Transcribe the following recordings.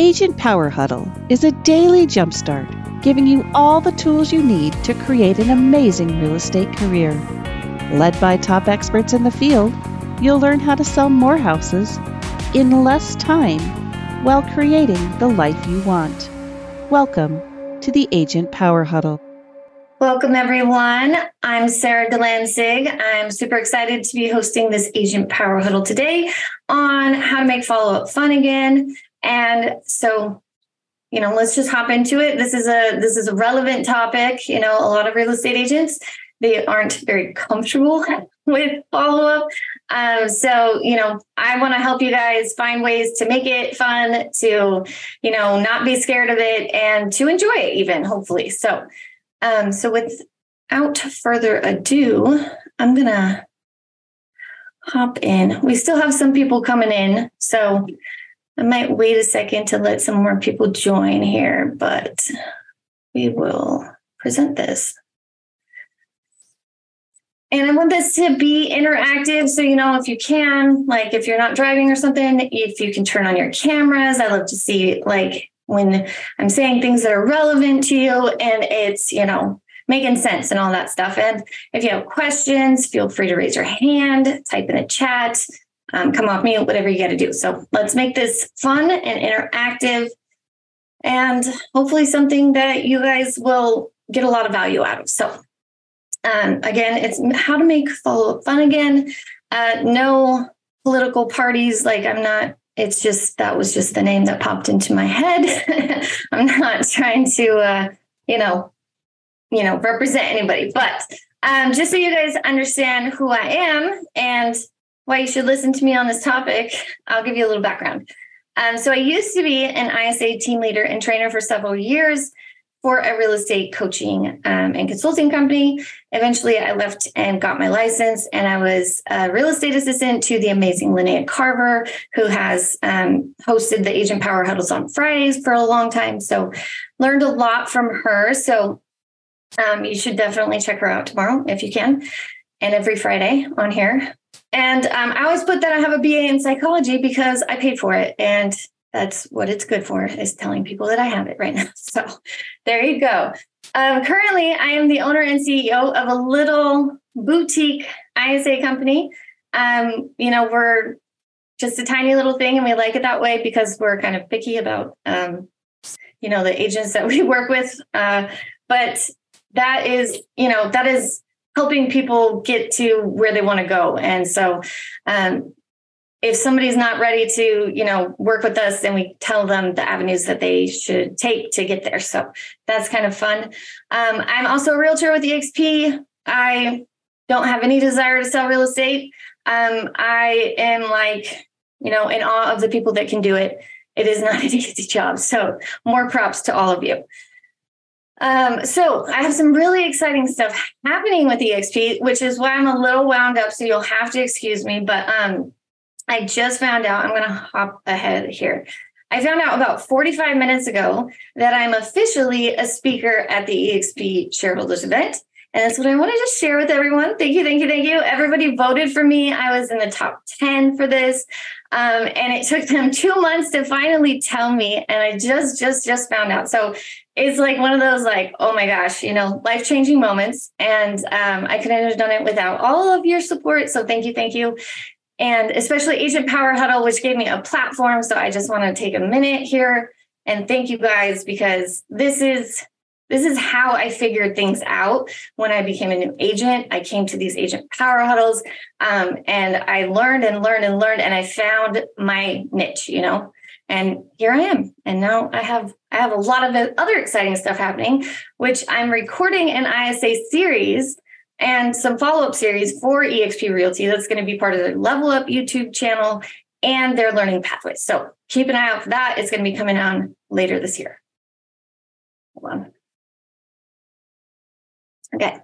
Agent Power Huddle is a daily jumpstart giving you all the tools you need to create an amazing real estate career. Led by top experts in the field, you'll learn how to sell more houses in less time while creating the life you want. Welcome to the Agent Power Huddle. Welcome, everyone. I'm Sara Delansig. I'm super excited to be hosting this Agent Power Huddle today on how to make follow up fun again. And so, you know, let's just hop into it. This is a this is a relevant topic. You know, a lot of real estate agents they aren't very comfortable with follow up. Um, so, you know, I want to help you guys find ways to make it fun, to, you know, not be scared of it and to enjoy it, even hopefully. So, um, so without further ado, I'm gonna hop in. We still have some people coming in, so I might wait a second to let some more people join here, but we will present this. And I want this to be interactive. So, you know, if you can, like if you're not driving or something, if you can turn on your cameras, I love to see like when I'm saying things that are relevant to you and it's, you know, making sense and all that stuff. And if you have questions, feel free to raise your hand, type in the chat, um, come off mute, whatever you got to do. So let's make this fun and interactive and hopefully something that you guys will get a lot of value out of. So, um, again, it's how to make follow up fun again. Uh, no political parties. Like, I'm not it's just that was just the name that popped into my head. I'm not trying to, uh, you know, you know, represent anybody, but um, just so you guys understand who I am and why you should listen to me on this topic, I'll give you a little background. Um, so I used to be an ISA team leader and trainer for several years for a real estate coaching um, and consulting company. Eventually, I left and got my license, and I was a real estate assistant to the amazing Linnea Carver, who has um, hosted the Agent Power Huddles on Fridays for a long time. So, learned a lot from her. So, um, you should definitely check her out tomorrow if you can, and every Friday on here. And um, I always put that I have a BA in psychology because I paid for it, and that's what it's good for is telling people that I have it right now. So there you go. Um, currently, I am the owner and CEO of a little boutique ISA company. Um, you know, we're just a tiny little thing, and we like it that way because we're kind of picky about, um, you know, the agents that we work with. Uh, but that is, you know, that is helping people get to where they want to go. And so, um, if somebody's not ready to you know work with us then we tell them the avenues that they should take to get there. So that's kind of fun. Um, i'm also a realtor with exp i don't have any desire to sell real estate. Um, i am like you know in awe of the people that can do it. It is not an easy job. So more props to all of you um, so I have some really exciting stuff happening with EXP, which is why I'm a little wound up. So you'll have to excuse me. But um, I just found out, I'm going to hop ahead here. I found out about 45 minutes ago that I'm officially a speaker at the EXP shareholders event. And that's what I wanted to share with everyone. Thank you, thank you, thank you. Everybody voted for me. I was in the top 10 for this. Um, and it took them two months to finally tell me. And I just, just, just found out. So it's like one of those, like, oh my gosh, you know, life changing moments. And um, I couldn't have done it without all of your support. So thank you, thank you and especially Agent Power Huddle, which gave me a platform. So I just want to take a minute here and thank you guys because this is this is how I figured things out when I became a new agent. I came to these agent power huddles um, and I learned and learned and learned and I found my niche, you know. And here I am. And now I have I have a lot of other exciting stuff happening, which I'm recording an ISA series and some follow up series for EXP Realty that's going to be part of the Level Up YouTube channel and their learning pathways. So keep an eye out for that. It's going to be coming on later this year. Hold on. Okay.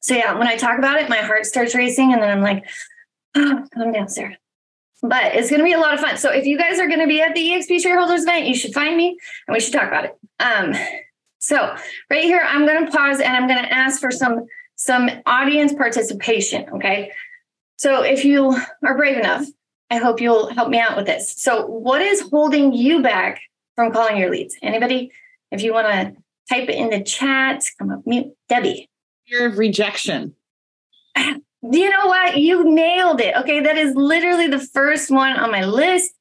So, yeah, when I talk about it, my heart starts racing, and then I'm like, oh, calm down, Sara. But it's going to be a lot of fun. So, if you guys are going to be at the EXP shareholders event, you should find me and we should talk about it. Um, so, right here, I'm going to pause and I'm going to ask for some some audience participation. Okay. So if you are brave enough, I hope you'll help me out with this. So, what is holding you back from calling your leads? Anybody? If you want to type it in the chat, come up mute. Debbie. Fear of rejection. You know what? You nailed it. Okay. That is literally the first one on my list.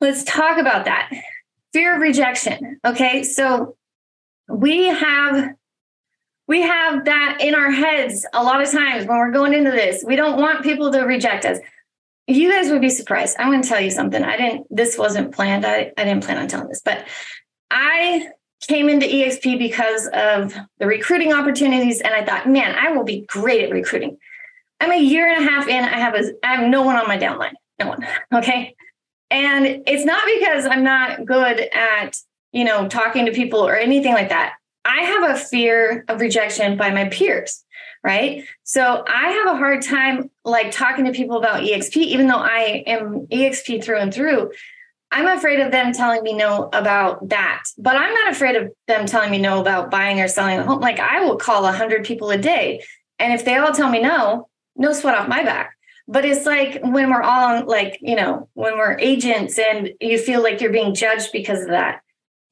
Let's talk about that. Fear of rejection. Okay. So we have we have that in our heads a lot of times when we're going into this. We don't want people to reject us. You guys would be surprised. I'm going to tell you something. I didn't, this wasn't planned. I, I didn't plan on telling this, but I came into EXP because of the recruiting opportunities. And I thought, man, I will be great at recruiting. I'm a year and a half in. I have a, I have no one on my downline. No one. Okay. And it's not because I'm not good at, you know, talking to people or anything like that. I have a fear of rejection by my peers, right? So I have a hard time like talking to people about EXP, even though I am EXP through and through. I'm afraid of them telling me no about that, but I'm not afraid of them telling me no about buying or selling a home. Like I will call a hundred people a day, and if they all tell me no, no sweat off my back. But it's like when we're all like, you know, when we're agents and you feel like you're being judged because of that,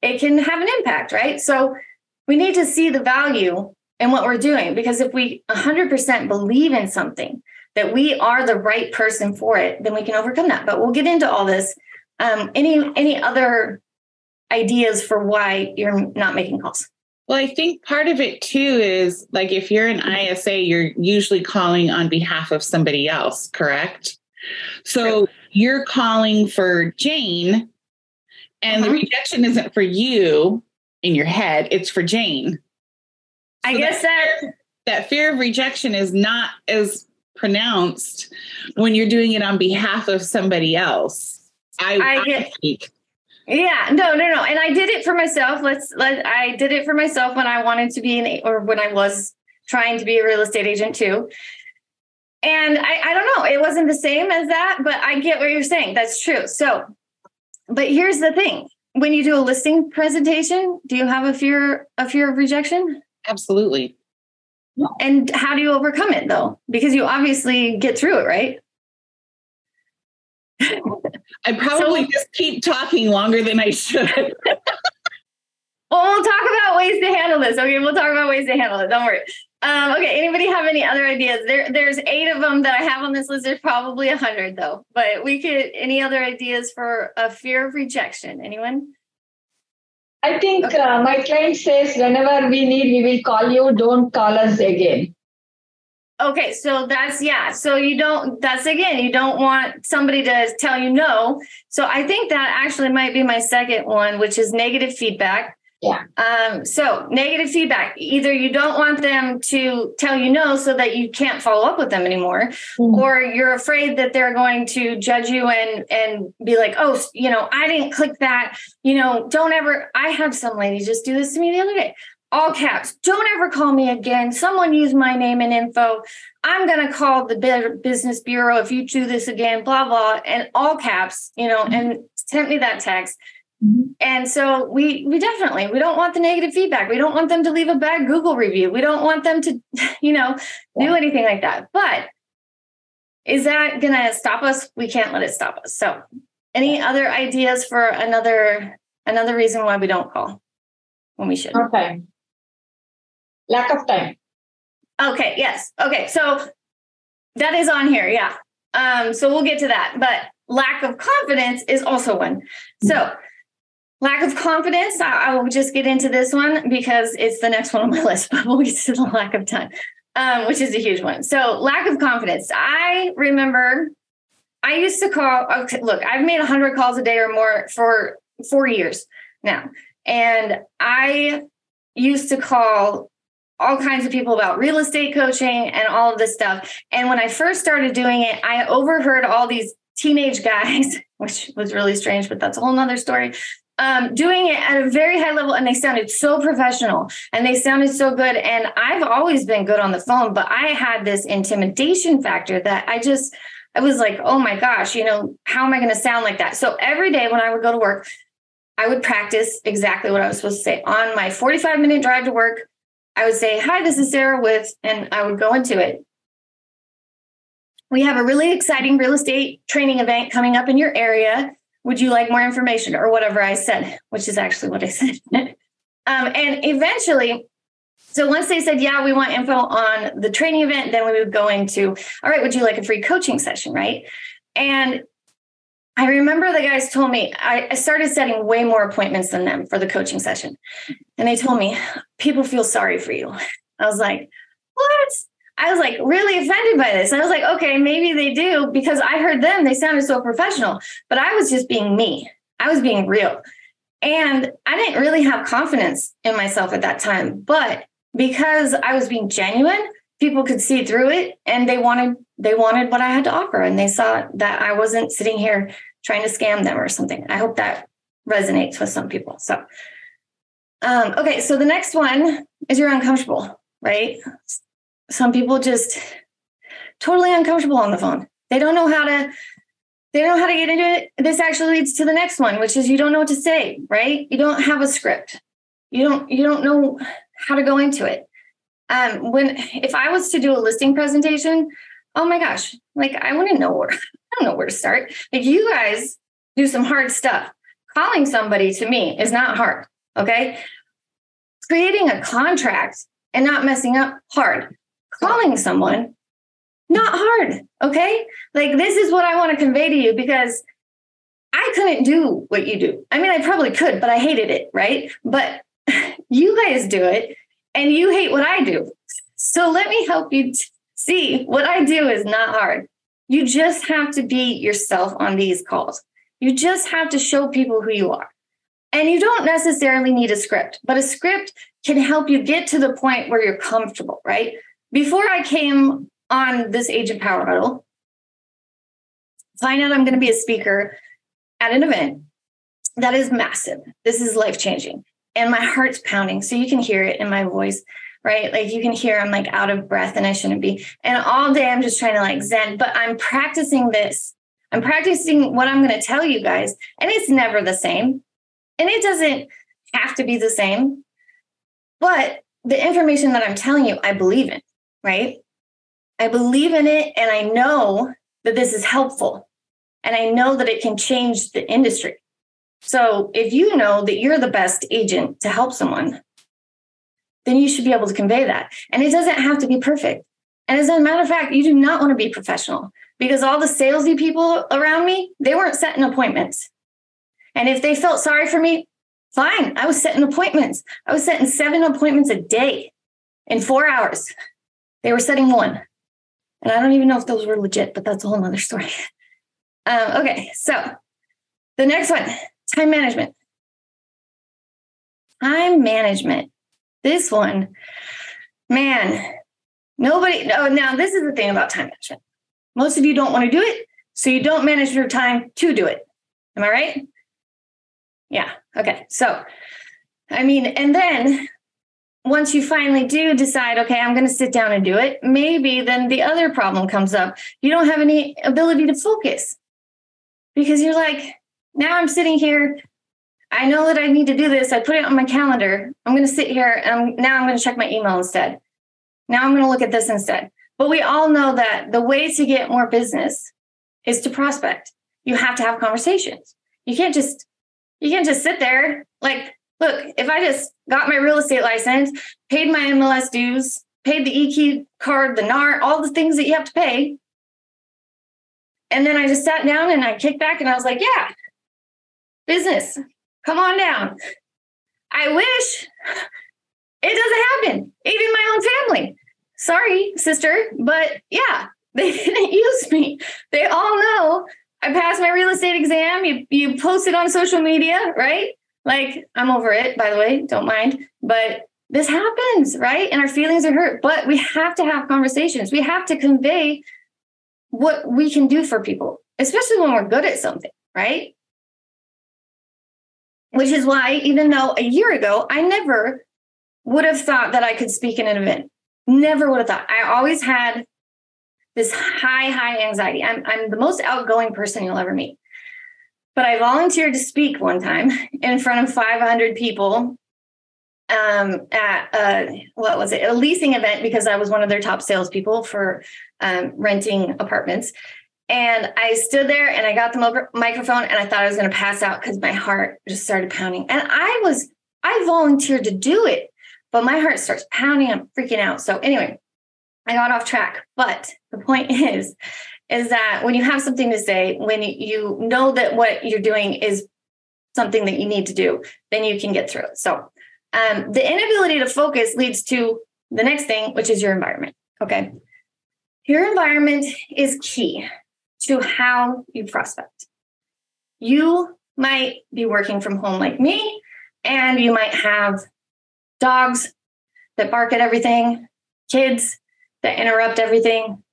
it can have an impact, right? So we need to see the value in what we're doing because if we 100% believe in something that we are the right person for it then we can overcome that but we'll get into all this um, any any other ideas for why you're not making calls well i think part of it too is like if you're an isa you're usually calling on behalf of somebody else correct so you're calling for jane and uh-huh. the rejection isn't for you in your head, it's for Jane. So I guess that that, that fear of rejection is not as pronounced when you're doing it on behalf of somebody else. I, I get speak. Yeah, no, no, no. And I did it for myself. Let's let I did it for myself when I wanted to be an or when I was trying to be a real estate agent too. And I, I don't know, it wasn't the same as that, but I get what you're saying. That's true. So, but here's the thing when you do a listing presentation, do you have a fear a fear of rejection? Absolutely. And how do you overcome it though? Because you obviously get through it, right? I probably so, just keep talking longer than I should. well, we'll talk about ways to handle this. Okay, we'll talk about ways to handle it. Don't worry. Um, okay. Anybody have any other ideas? There, there's eight of them that I have on this list. There's probably a hundred though. But we could. Any other ideas for a fear of rejection? Anyone? I think okay. uh, my client says whenever we need, we will call you. Don't call us again. Okay, so that's yeah. So you don't. That's again. You don't want somebody to tell you no. So I think that actually might be my second one, which is negative feedback. Yeah. Um, so negative feedback. Either you don't want them to tell you no so that you can't follow up with them anymore, mm-hmm. or you're afraid that they're going to judge you and and be like, oh, you know, I didn't click that. You know, don't ever. I had some lady just do this to me the other day. All caps. Don't ever call me again. Someone use my name and info. I'm going to call the business bureau if you do this again. Blah blah. And all caps. You know, mm-hmm. and sent me that text Mm-hmm. And so we we definitely we don't want the negative feedback. We don't want them to leave a bad Google review. We don't want them to, you know, do anything like that. But is that going to stop us? We can't let it stop us. So, any other ideas for another another reason why we don't call when we should? Okay. Lack of time. Okay, yes. Okay. So that is on here. Yeah. Um so we'll get to that. But lack of confidence is also one. So Lack of confidence. I, I, will just get into this one because it's the next one on my list, but we'll get to the lack of time, um, which is a huge one. So, lack of confidence. I remember I used to call, okay, look, I've made 100 calls a day or more for four years now. And I used to call all kinds of people about real estate coaching and all of this stuff. And when I first started doing it, I overheard all these teenage guys, which was really strange, but that's a whole nother story, um, doing it at a very high level and they sounded so professional and they sounded so good. And I've always been good on the phone, but I had this intimidation factor that I just, I was like, oh my gosh, you know, how am I going to sound like that? So every day when I would go to work, I would practice exactly what I was supposed to say. On my 45 minute drive to work, I would say, Hi, this is Sara with, and I would go into it. We have a really exciting real estate training event coming up in your area Would you like more information or whatever I said, which is actually what I said. um, and eventually, so once they said, yeah, we want info on the training event, then we would go into, all right, would you like a free coaching session? Right. And I remember the guys told me I, I started setting way more appointments than them for the coaching session. And they told me, people feel sorry for you. I was like, what? I was like really offended by this. I was like, okay, maybe they do because I heard them. They sounded so professional, but I was just being me. I was being real. And I didn't really have confidence in myself at that time. But because I was being genuine, people could see through it and they wanted they wanted what I had to offer and they saw that I wasn't sitting here trying to scam them or something. I hope that resonates with some people. So um, okay, so the next one is you're uncomfortable, right? some people just totally uncomfortable on the phone. They don't know how to they don't know how to get into it. This actually leads to the next one, which is you don't know what to say, right? You don't have a script. You don't you don't know how to go into it. Um, when if I was to do a listing presentation, oh my gosh, like I wouldn't know where I don't know where to start. Like you guys do some hard stuff. Calling somebody to me is not hard. Okay. Creating a contract and not messing up hard calling someone not hard okay like this is what i want to convey to you because i couldn't do what you do i mean i probably could but i hated it right but you guys do it and you hate what i do. So let me help you t- see what i do is not hard. You just have to be yourself on these calls. You just have to show people who you are. And you don't necessarily need a script but a script can help you get to the point where you're comfortable right? Before I came on this Agent Power Huddle, find out I'm going to be a speaker at an event that is massive. This is life changing. And my heart's pounding. So you can hear it in my voice, right? Like you can hear I'm like out of breath and I shouldn't be. And all day I'm just trying to like zen, but I'm practicing this. I'm practicing what I'm going to tell you guys. And it's never the same. And it doesn't have to be the same. But the information that I'm telling you, I believe in right? I believe in it and I know that this is helpful and I know that it can change the industry. So if you know that you're the best agent to help someone, then you should be able to convey that. And it doesn't have to be perfect. And as a matter of fact, you do not want to be professional because all the salesy people around me, they weren't setting appointments. And if they felt sorry for me, fine. I was setting appointments. I was setting seven appointments a day in four hours. They were setting one. And I don't even know if those were legit, but that's a whole other story. Um, okay, so the next one time management. Time management. This one, man, nobody. Oh, now this is the thing about time management. Most of you don't want to do it, so you don't manage your time to do it. Am I right? Yeah. Okay. So, I mean, and then once you finally do decide, okay, I'm going to sit down and do it, maybe then the other problem comes up. You don't have any ability to focus because you're like, now I'm sitting here. I know that I need to do this. I put it on my calendar. I'm going to sit here and I'm, now I'm going to check my email instead. Now I'm going to look at this instead. But we all know that the way to get more business is to prospect. You have to have conversations. You can't just you can't just sit there like look, if I just got my real estate license, paid my MLS dues, paid the e-key card, the NAR, all the things that you have to pay, and then I just sat down and I kicked back and I was like, yeah, business, come on down. I wish it doesn't happen, even my own family. Sorry, sister, but yeah, they didn't use me. They all know I passed my real estate exam. You you post it on social media, right? Like, I'm over it, by the way, don't mind. But this happens, right? And our feelings are hurt. But we have to have conversations. We have to convey what we can do for people, especially when we're good at something, right? Which is why, even though a year ago, I never would have thought that I could speak in an event. Never would have thought. I always had this high, high anxiety. I'm, I'm the most outgoing person you'll ever meet. But I volunteered to speak one time in front of 500 people um, at a, what was it? A leasing event because I was one of their top salespeople for um, renting apartments. And I stood there and I got the microphone and I thought I was going to pass out because my heart just started pounding. And I was, I volunteered to do it, but my heart starts pounding. I'm freaking out. So, anyway, I got off track. But the point is, is that when you have something to say, when you know that what you're doing is something that you need to do, then you can get through it. So, um, the inability to focus leads to the next thing, which is your environment. Okay. Your environment is key to how you prospect. You might be working from home like me, and you might have dogs that bark at everything, kids that interrupt everything,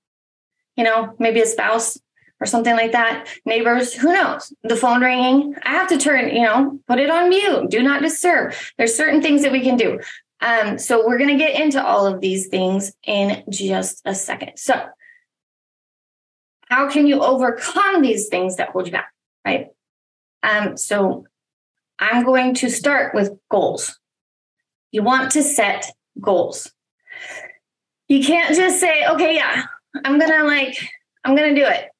you know, maybe a spouse or something like that, neighbors, who knows? The phone ringing, I have to turn, you know, put it on mute, do not disturb. There's certain things that we can do. Um, so we're going to get into all of these things in just a second. So, how can you overcome these things that hold you back? Right. Um, so, I'm going to start with goals. You want to set goals. You can't just say, okay, yeah, I'm going to like, I'm going to do it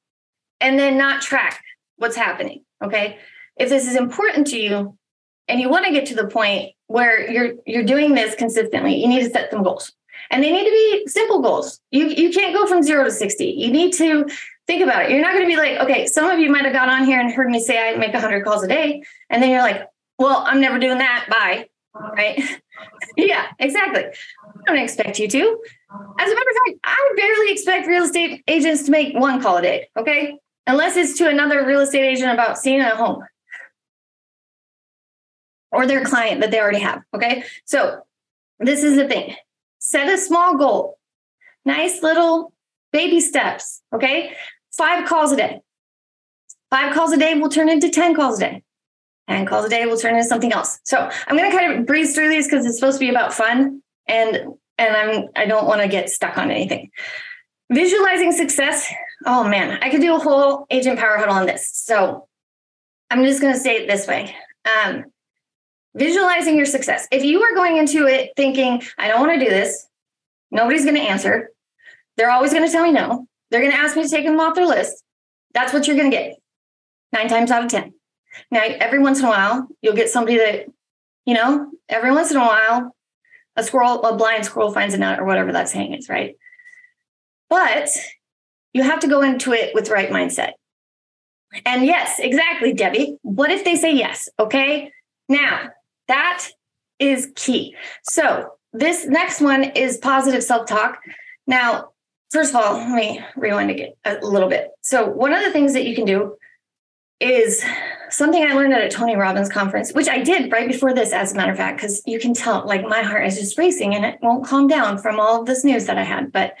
and then not track what's happening. Okay. If this is important to you and you want to get to the point where you're you're doing this consistently, you need to set some goals. And they need to be simple goals. You you can't go from 0 to 60. You need to think about it. You're not going to be like, okay, some of you might have got on here and heard me say I make 100 calls a day and then you're like, well, I'm never doing that. Bye. Right? yeah, exactly. I don't expect you to. As a matter of fact, I barely expect real estate agents to make one call a day. Okay unless it's to another real estate agent about seeing a home or their client that they already have. Okay. So this is the thing set a small goal, nice little baby steps. Okay. Five calls a day. Five calls a day will turn into 10 calls a day. 10 calls a day will turn into something else. So I'm going to kind of breeze through these because it's supposed to be about fun and and I'm I don't want to get stuck on anything. Visualizing success. Oh man, I could do a whole agent power huddle on this. So I'm just going to say it this way. Um, visualizing your success. If you are going into it thinking, I don't want to do this, nobody's going to answer. They're always going to tell me no. They're going to ask me to take them off their list. That's what you're going to get nine times out of 10. Now, every once in a while, you'll get somebody that, you know, every once in a while, a squirrel, a blind squirrel finds a nut or whatever that saying is, right? But you have to go into it with the right mindset. And yes, exactly, Debbie. What if they say yes? Okay. Now, that is key. So, this next one is positive self talk. Now, first of all, let me rewind again a little bit. So, one of the things that you can do is something I learned at a Tony Robbins conference, which I did right before this, as a matter of fact, because you can tell like my heart is just racing and it won't calm down from all of this news that I had. But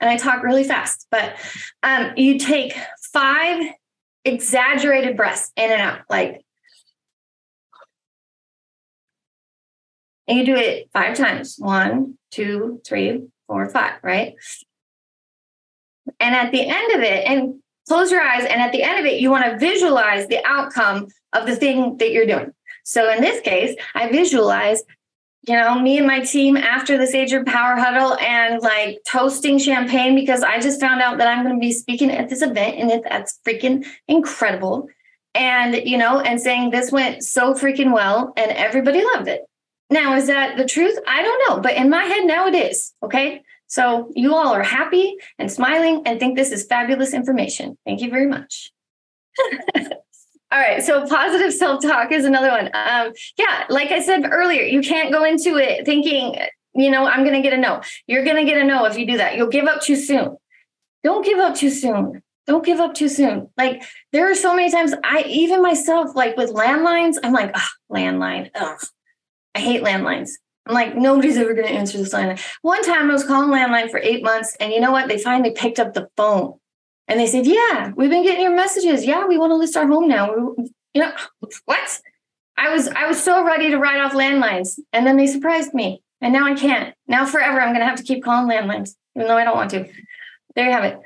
and I talk really fast, but um, you take five exaggerated breaths in and out, like, and you do it five times one, two, three, four, five, right? And at the end of it, and close your eyes, and at the end of it, you want to visualize the outcome of the thing that you're doing. So in this case, I visualize you know, me and my team after this Agent Power Huddle and like toasting champagne because I just found out that I'm going to be speaking at this event and that's freaking incredible. And, you know, and saying this went so freaking well and everybody loved it. Now, is that the truth? I don't know, but in my head now it is. Okay. So you all are happy and smiling and think this is fabulous information. Thank you very much. All right. So positive self talk is another one. Um, yeah, like I said earlier, you can't go into it thinking, you know, I'm going to get a no. You're going to get a no if you do that. You'll give up too soon. Don't give up too soon. Don't give up too soon. Like there are so many times I even myself, like with landlines, I'm like, oh, landline. Ugh. I hate landlines. I'm like, nobody's ever going to answer this line. One time I was calling landline for eight months, and you know what? They finally picked up the phone. And they said, Yeah, we've been getting your messages. Yeah, we want to list our home now. You know, what? I was I was so ready to write off landlines. And then they surprised me. And now I can't. Now forever I'm gonna have to keep calling landlines, even though I don't want to. There you have it.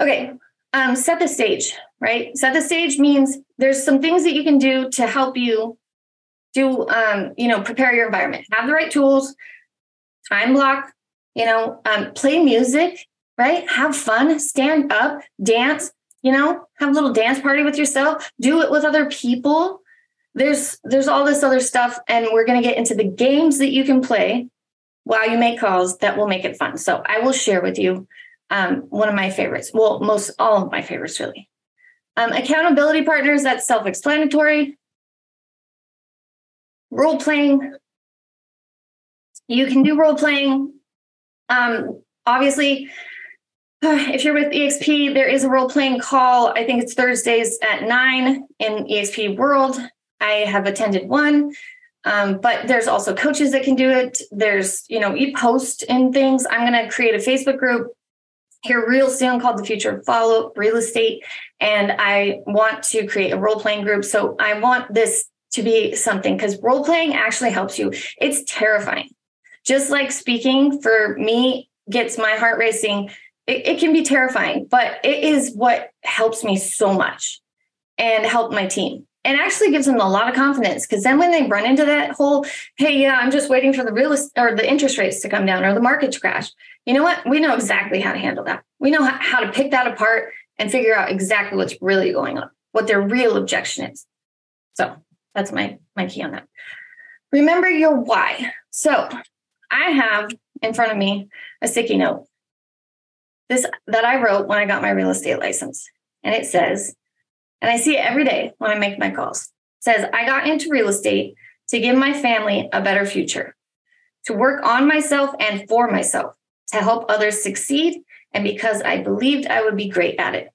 Okay. Um, set the stage, right? Set the stage means there's some things that you can do to help you do um, you know, prepare your environment. Have the right tools, time block, you know, um, play music right? Have fun, stand up, dance, you know, have a little dance party with yourself, do it with other people. There's there's all this other stuff and we're going to get into the games that you can play while you make calls that will make it fun. So I will share with you um, one of my favorites. Well, most all of my favorites really. Um, accountability partners, that's self-explanatory. Role playing. You can do role playing. Um, obviously, if you're with EXP, there is a role playing call. I think it's Thursdays at nine in EXP World. I have attended one. Um, but there's also coaches that can do it. There's, you know, you post in things. I'm going to create a Facebook group here real soon called the Future Follow Real Estate. And I want to create a role playing group. So I want this to be something because role playing actually helps you. It's terrifying. Just like speaking for me gets my heart racing. It, it can be terrifying, but it is what helps me so much and help my team. And actually gives them a lot of confidence because then when they run into that whole hey yeah i'm just waiting for the real or the interest rates to come down or the market to crash you know what? We know exactly how to handle that. We know how to pick that apart and figure out exactly what's really going on what their real objection is. So that's my my key on that remember your why so i have in front of me a sticky note this that I wrote when I got my real estate license. And it says, and I see it every day when I make my calls. Says, I got into real estate to give my family a better future, to work on myself and for myself, to help others succeed, and because I believed I would be great at it.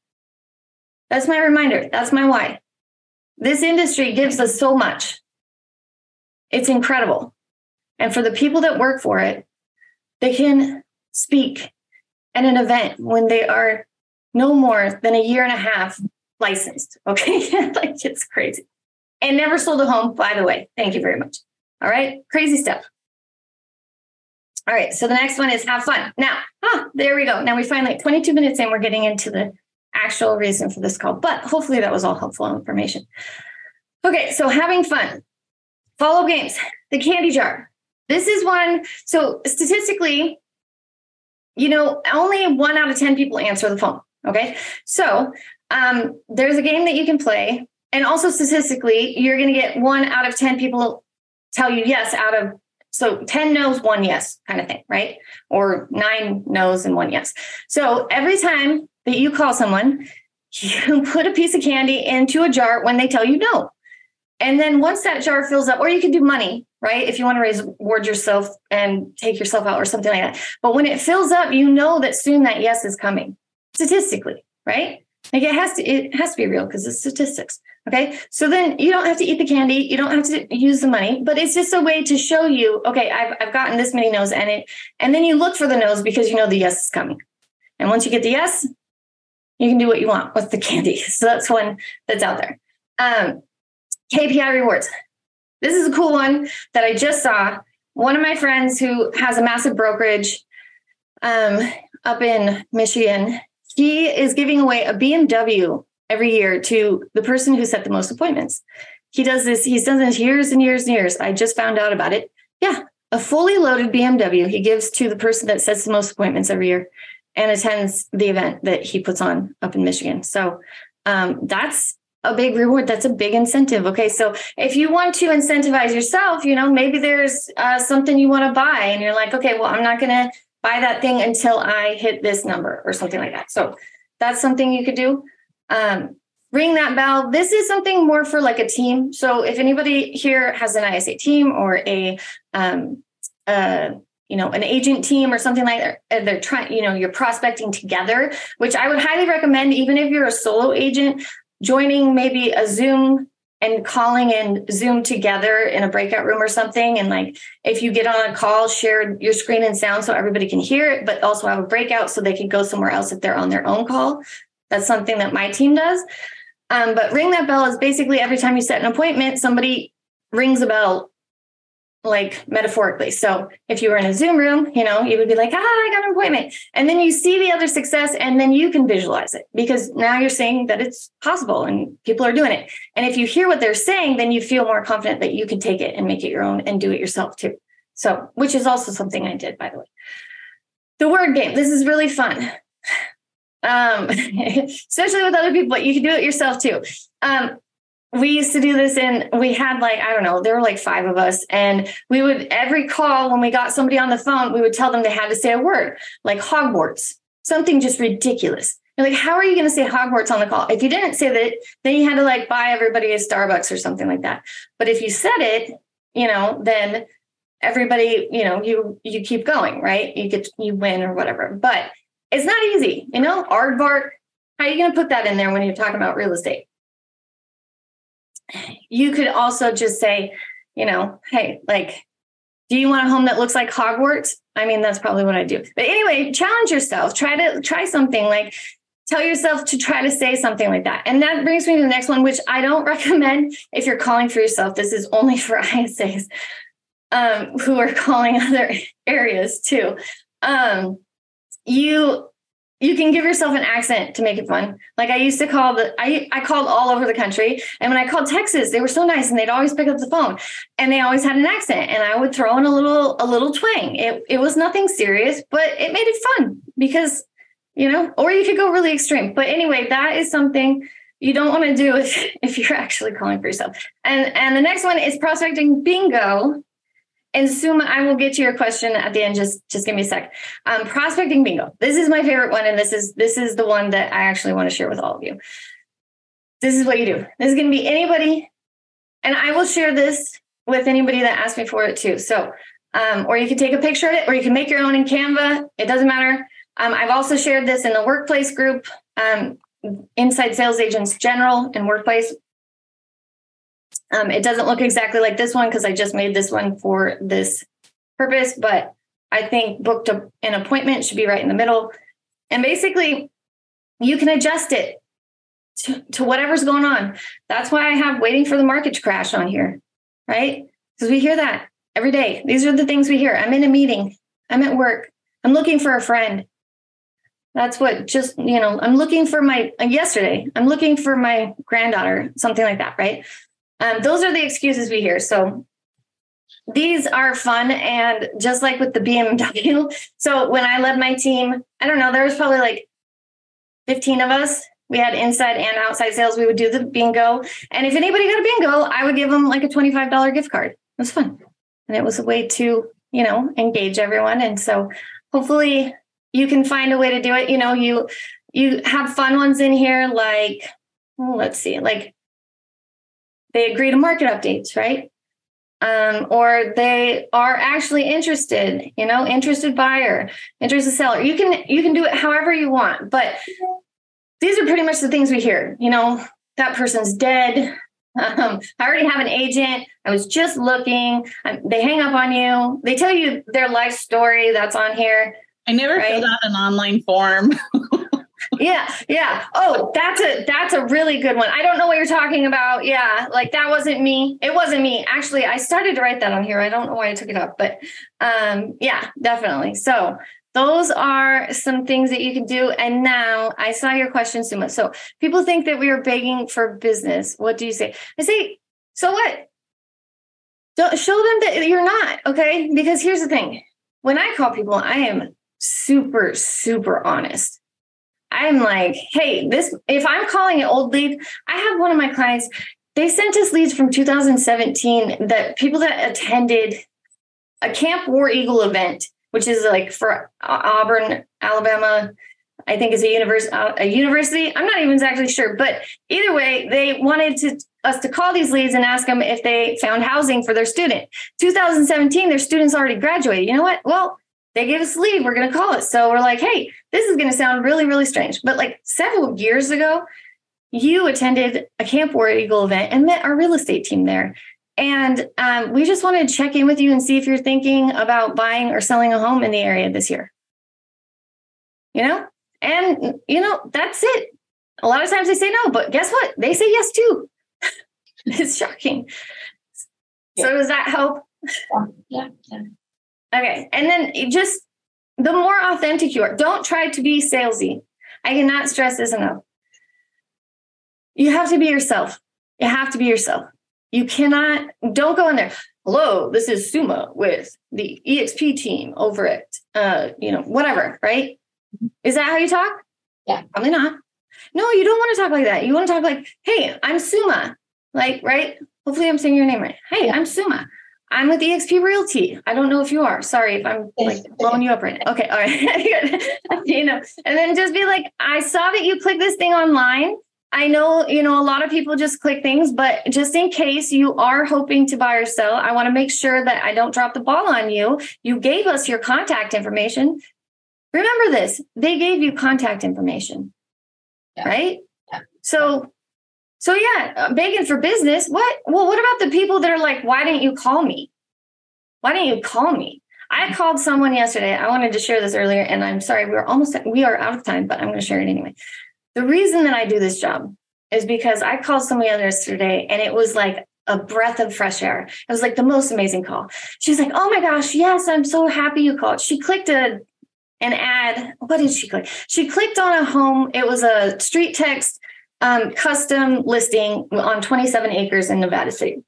That's my reminder. That's my why. This industry gives us so much. It's incredible. And for the people that work for it, they can speak at an event when they are no more than a year and a half licensed. Okay. like it's crazy. And never sold a home, by the way. Thank you very much. All right. Crazy stuff. All right. So the next one is have fun. Now, ah, there we go. Now we finally 22 minutes in, we're getting into the actual reason for this call, but hopefully that was all helpful information. Okay. So having fun, follow games, the candy jar. This is one. So statistically, you know, only one out of 10 people answer the phone. Okay. So um, there's a game that you can play. And also statistically, you're going to get one out of 10 people tell you yes out of, so 10 no's, one yes kind of thing, right? Or nine no's and one yes. So every time that you call someone, you put a piece of candy into a jar when they tell you no. And then once that jar fills up, or you can do money, right? If you want to reward yourself and take yourself out or something like that. But when it fills up, you know that soon that yes is coming statistically, right? Like it has to, it has to be real because it's statistics. Okay. So then you don't have to eat the candy. You don't have to use the money, but it's just a way to show you, okay, I've, I've gotten this many no's and it, and then you look for the no's because you know the yes is coming. And once you get the yes, you can do what you want with the candy. So that's one that's out there. Um, KPI rewards. This is a cool one that I just saw. One of my friends who has a massive brokerage um, up in Michigan, he is giving away a BMW every year to the person who set the most appointments. He does this, he's done this years and years and years. I just found out about it. Yeah, a fully loaded BMW he gives to the person that sets the most appointments every year and attends the event that he puts on up in Michigan. So um, that's a big reward. That's a big incentive. Okay so if you want to incentivize yourself you know maybe there's uh, something you want to buy and you're like okay well i'm not going to buy that thing until i hit this number or something like that. So that's something you could do. Um, ring that bell. This is something more for like a team. So if anybody here has an isa team or a um, uh, you know an agent team or something like that they're trying you know you're prospecting together which i would highly recommend even if you're a solo agent joining maybe a Zoom and calling and Zoom together in a breakout room or something. And like if you get on a call, share your screen and sound so everybody can hear it, but also have a breakout so they can go somewhere else if they're on their own call. That's something that my team does. Um, but ring that bell is basically every time you set an appointment, somebody rings a bell like metaphorically. So if you were in a Zoom room, you know, you would be like, ah, I got an appointment. And then you see the other success and then you can visualize it because now you're saying that it's possible and people are doing it. And if you hear what they're saying, then you feel more confident that you can take it and make it your own and do it yourself too. So, which is also something I did, by the way. The word game. This is really fun. um, especially with other people, but you can do it yourself too. Um, we used to do this and we had like i don't know there were like five of us and we would every call when we got somebody on the phone we would tell them they had to say a word like hogwarts something just ridiculous. You're like how are you going to say hogwarts on the call? If you didn't say that then you had to like buy everybody a starbucks or something like that. But if you said it you know then everybody you know you you keep going right? You get you win or whatever. But it's not easy you know? Aardvark how are you going to put that in there when you're talking about real estate you could also just say, you know, hey, like, do you want a home that looks like Hogwarts? I mean, that's probably what I do. But anyway, challenge yourself. Try to try something like tell yourself to try to say something like that. And that brings me to the next one, which I don't recommend if you're calling for yourself. This is only for ISAs um, who are calling other areas too. Um, you you can give yourself an accent to make it fun. Like I used to call the I I called all over the country, and when I called Texas, they were so nice, and they'd always pick up the phone, and they always had an accent, and I would throw in a little a little twang. It it was nothing serious, but it made it fun because you know, or you could go really extreme. But anyway, that is something you don't want to do if if you're actually calling for yourself. And and the next one is prospecting bingo. And Suma, I will get to your question at the end. Just just give me a sec. Um, prospecting bingo. This is my favorite one, and this is this is the one that I actually want to share with all of you. This is what you do. This is going to be anybody, and I will share this with anybody that asks me for it too. So, um, or you can take a picture of it, or you can make your own in Canva. It doesn't matter. Um, I've also shared this in the workplace group, um, Inside Sales Agents General and Workplace. Um, it doesn't look exactly like this one because I just made this one for this purpose, but I think booked a, an appointment should be right in the middle. And basically, you can adjust it to, to whatever's going on. That's why I have waiting for the market to crash on here, right? Because we hear that every day. These are the things we hear. I'm in a meeting, I'm at work, I'm looking for a friend. That's what just, you know, I'm looking for my, yesterday, I'm looking for my granddaughter, something like that, right? Um, those are the excuses we hear. So these are fun. And just like with the BMW, so when I led my team, I don't know, there was probably like 15 of us. We had inside and outside sales. We would do the bingo. And if anybody got a bingo, I would give them like a $25 gift card. It was fun. And it was a way to, you know, engage everyone. And so hopefully you can find a way to do it. You know, you you have fun ones in here like let's see, like they agree to market updates, right? Um, or they are actually interested, you know, interested buyer, interested seller. You can you can do it however you want, but these are pretty much the things we hear. You know, that person's dead. Um, I already have an agent. I was just looking. Um, they hang up on you. They tell you their life story that's on here. I never right? filled out an online form. yeah, yeah. Oh, that's a that's a really good one. I don't know what you're talking about. Yeah, like that wasn't me. It wasn't me. Actually, I started to write that on here. I don't know why I took it up, but um yeah, definitely. So, those are some things that you can do. And now I saw your question, Suma. So, people think that we are begging for business. What do you say? I say, so what? Don't show them that you're not, okay? Because here's the thing. When I call people, I am super super honest I'm like, hey, this, if I'm calling it old lead, I have one of my clients, they sent us leads from 2017 that people that attended a Camp War Eagle event, which is like for Auburn, Alabama. I think is a university. Uh, a university. I'm not even exactly sure, but either way, they wanted to us to call these leads and ask them if they found housing for their student. 2017, their students already graduated. You know what? Well, they gave us lead. We're going to call it. So we're like, hey, this is going to sound really, really strange. But like several years ago, you attended a Camp War Eagle event and met our real estate team there. And um, we just wanted to check in with you and see if you're thinking about buying or selling a home in the area this year. You know? And, you know, that's it. A lot of times they say no, but guess what? They say yes too. it's shocking. Yeah. So does that help? Yeah. yeah. Okay. And then just the more authentic you are, don't try to be salesy. I cannot stress this enough. You have to be yourself. You have to be yourself. You cannot, don't go in there. Hello, this is Suma with the EXP team over at, uh, you know, whatever, right? Is that how you talk? Yeah. Probably not. No, you don't want to talk like that. You want to talk like, hey, I'm Suma. Like, right? Hopefully I'm saying your name right. Hey, I'm Suma. I'm with EXP Realty. I don't know if you are. Sorry if I'm like blowing you up right now. Okay, all right. you know, and then just be like, I saw that you click this thing online. I know, you know, a lot of people just click things, but just in case you are hoping to buy or sell, I want to make sure that I don't drop the ball on you. You gave us your contact information. Remember this, they gave you contact information, Yeah. right? Yeah. So, so yeah, uh, begging for business. What? Well, what about the people that are like, why didn't you call me? Why didn't you call me? I called someone yesterday. I wanted to share this earlier, and I'm sorry, we're almost we are out of time, but I'm going to share it anyway. The reason that I do this job is because I called somebody yesterday, and it was like a breath of fresh air. It was like the most amazing call. She was like, "Oh my gosh, yes, I'm so happy you called." She clicked a an ad. What did she click? She clicked on a home. It was a street text um, custom listing on 27 acres in Nevada City.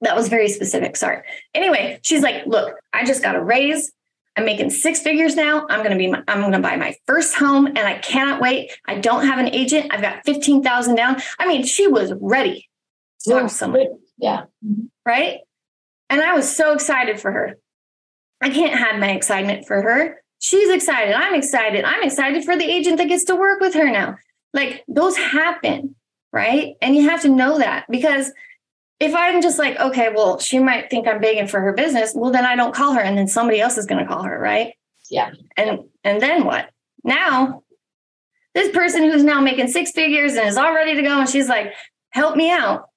That was very specific. Sorry. Anyway, she's like, "Look, I just got a raise. I'm making six figures now. I'm going to be, my, I'm going to buy my first home and I cannot wait. I don't have an agent. I've got 15,000 down. I mean, she was ready to talk to someone, Yeah. right? And I was so excited for her. I can't hide my excitement for her. She's excited. I'm excited. I'm excited for the agent that gets to work with her now. Like those happen, right? And you have to know that because if I'm just like, okay, well, she might think I'm begging for her business, well, then I don't call her and then somebody else is going to call her, right? Yeah. And and then what? Now, this person who's now making six figures and is all ready to go and she's like, help me out,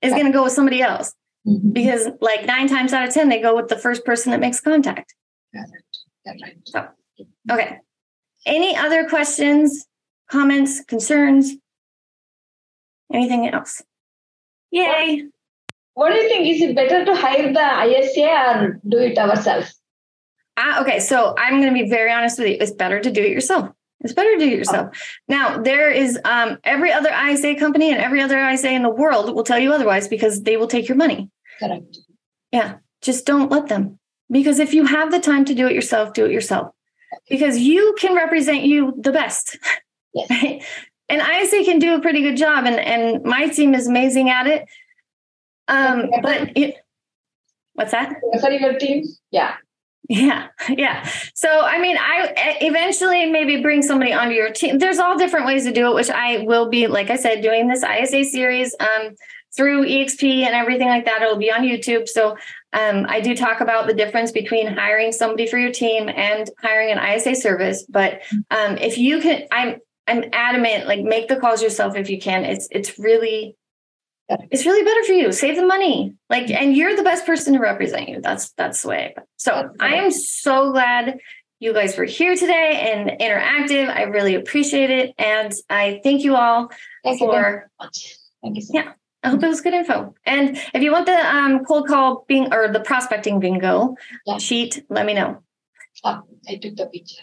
is going to go with somebody else Mhm. because like nine times out of 10, they go with the first person that makes contact. That's right. Okay. Any other questions, comments, concerns? Anything else? Yay. What do you think? Is it better to hire the ISA or do it ourselves? Ah, okay, so I'm going to be very honest with you. It's better to do it yourself. It's better to do it yourself. Now, there is um, every other ISA company and every other ISA in the world will tell you otherwise because they will take your money. Correct. Yeah, just don't let them. Because if you have the time to do it yourself, do it yourself. Because you can represent you the best. Yes. Right? And ISA can do a pretty good job, and, and my team is amazing at it. Um, but it, what's that? For your team? Yeah. Yeah, yeah. So, I mean, I eventually maybe bring somebody onto your team. There's all different ways to do it, which I will be, like I said, doing this ISA series um, through EXP and everything like that. It'll be on YouTube. So, um, I do talk about the difference between hiring somebody for your team and hiring an ISA service. But um, if you can, I'm I'm adamant, like make the calls yourself if you can. It's it's really it's really better for you. Save the money. Like, and you're the best person to represent you. That's that's the way. So I am so glad you guys were here today and interactive. I really appreciate it. And I thank you all Thank for much. Thank you so Yeah. I hope it was good info. And if you want the um, cold call being or the prospecting bingo Yeah. sheet, let me know. much. I took the picture.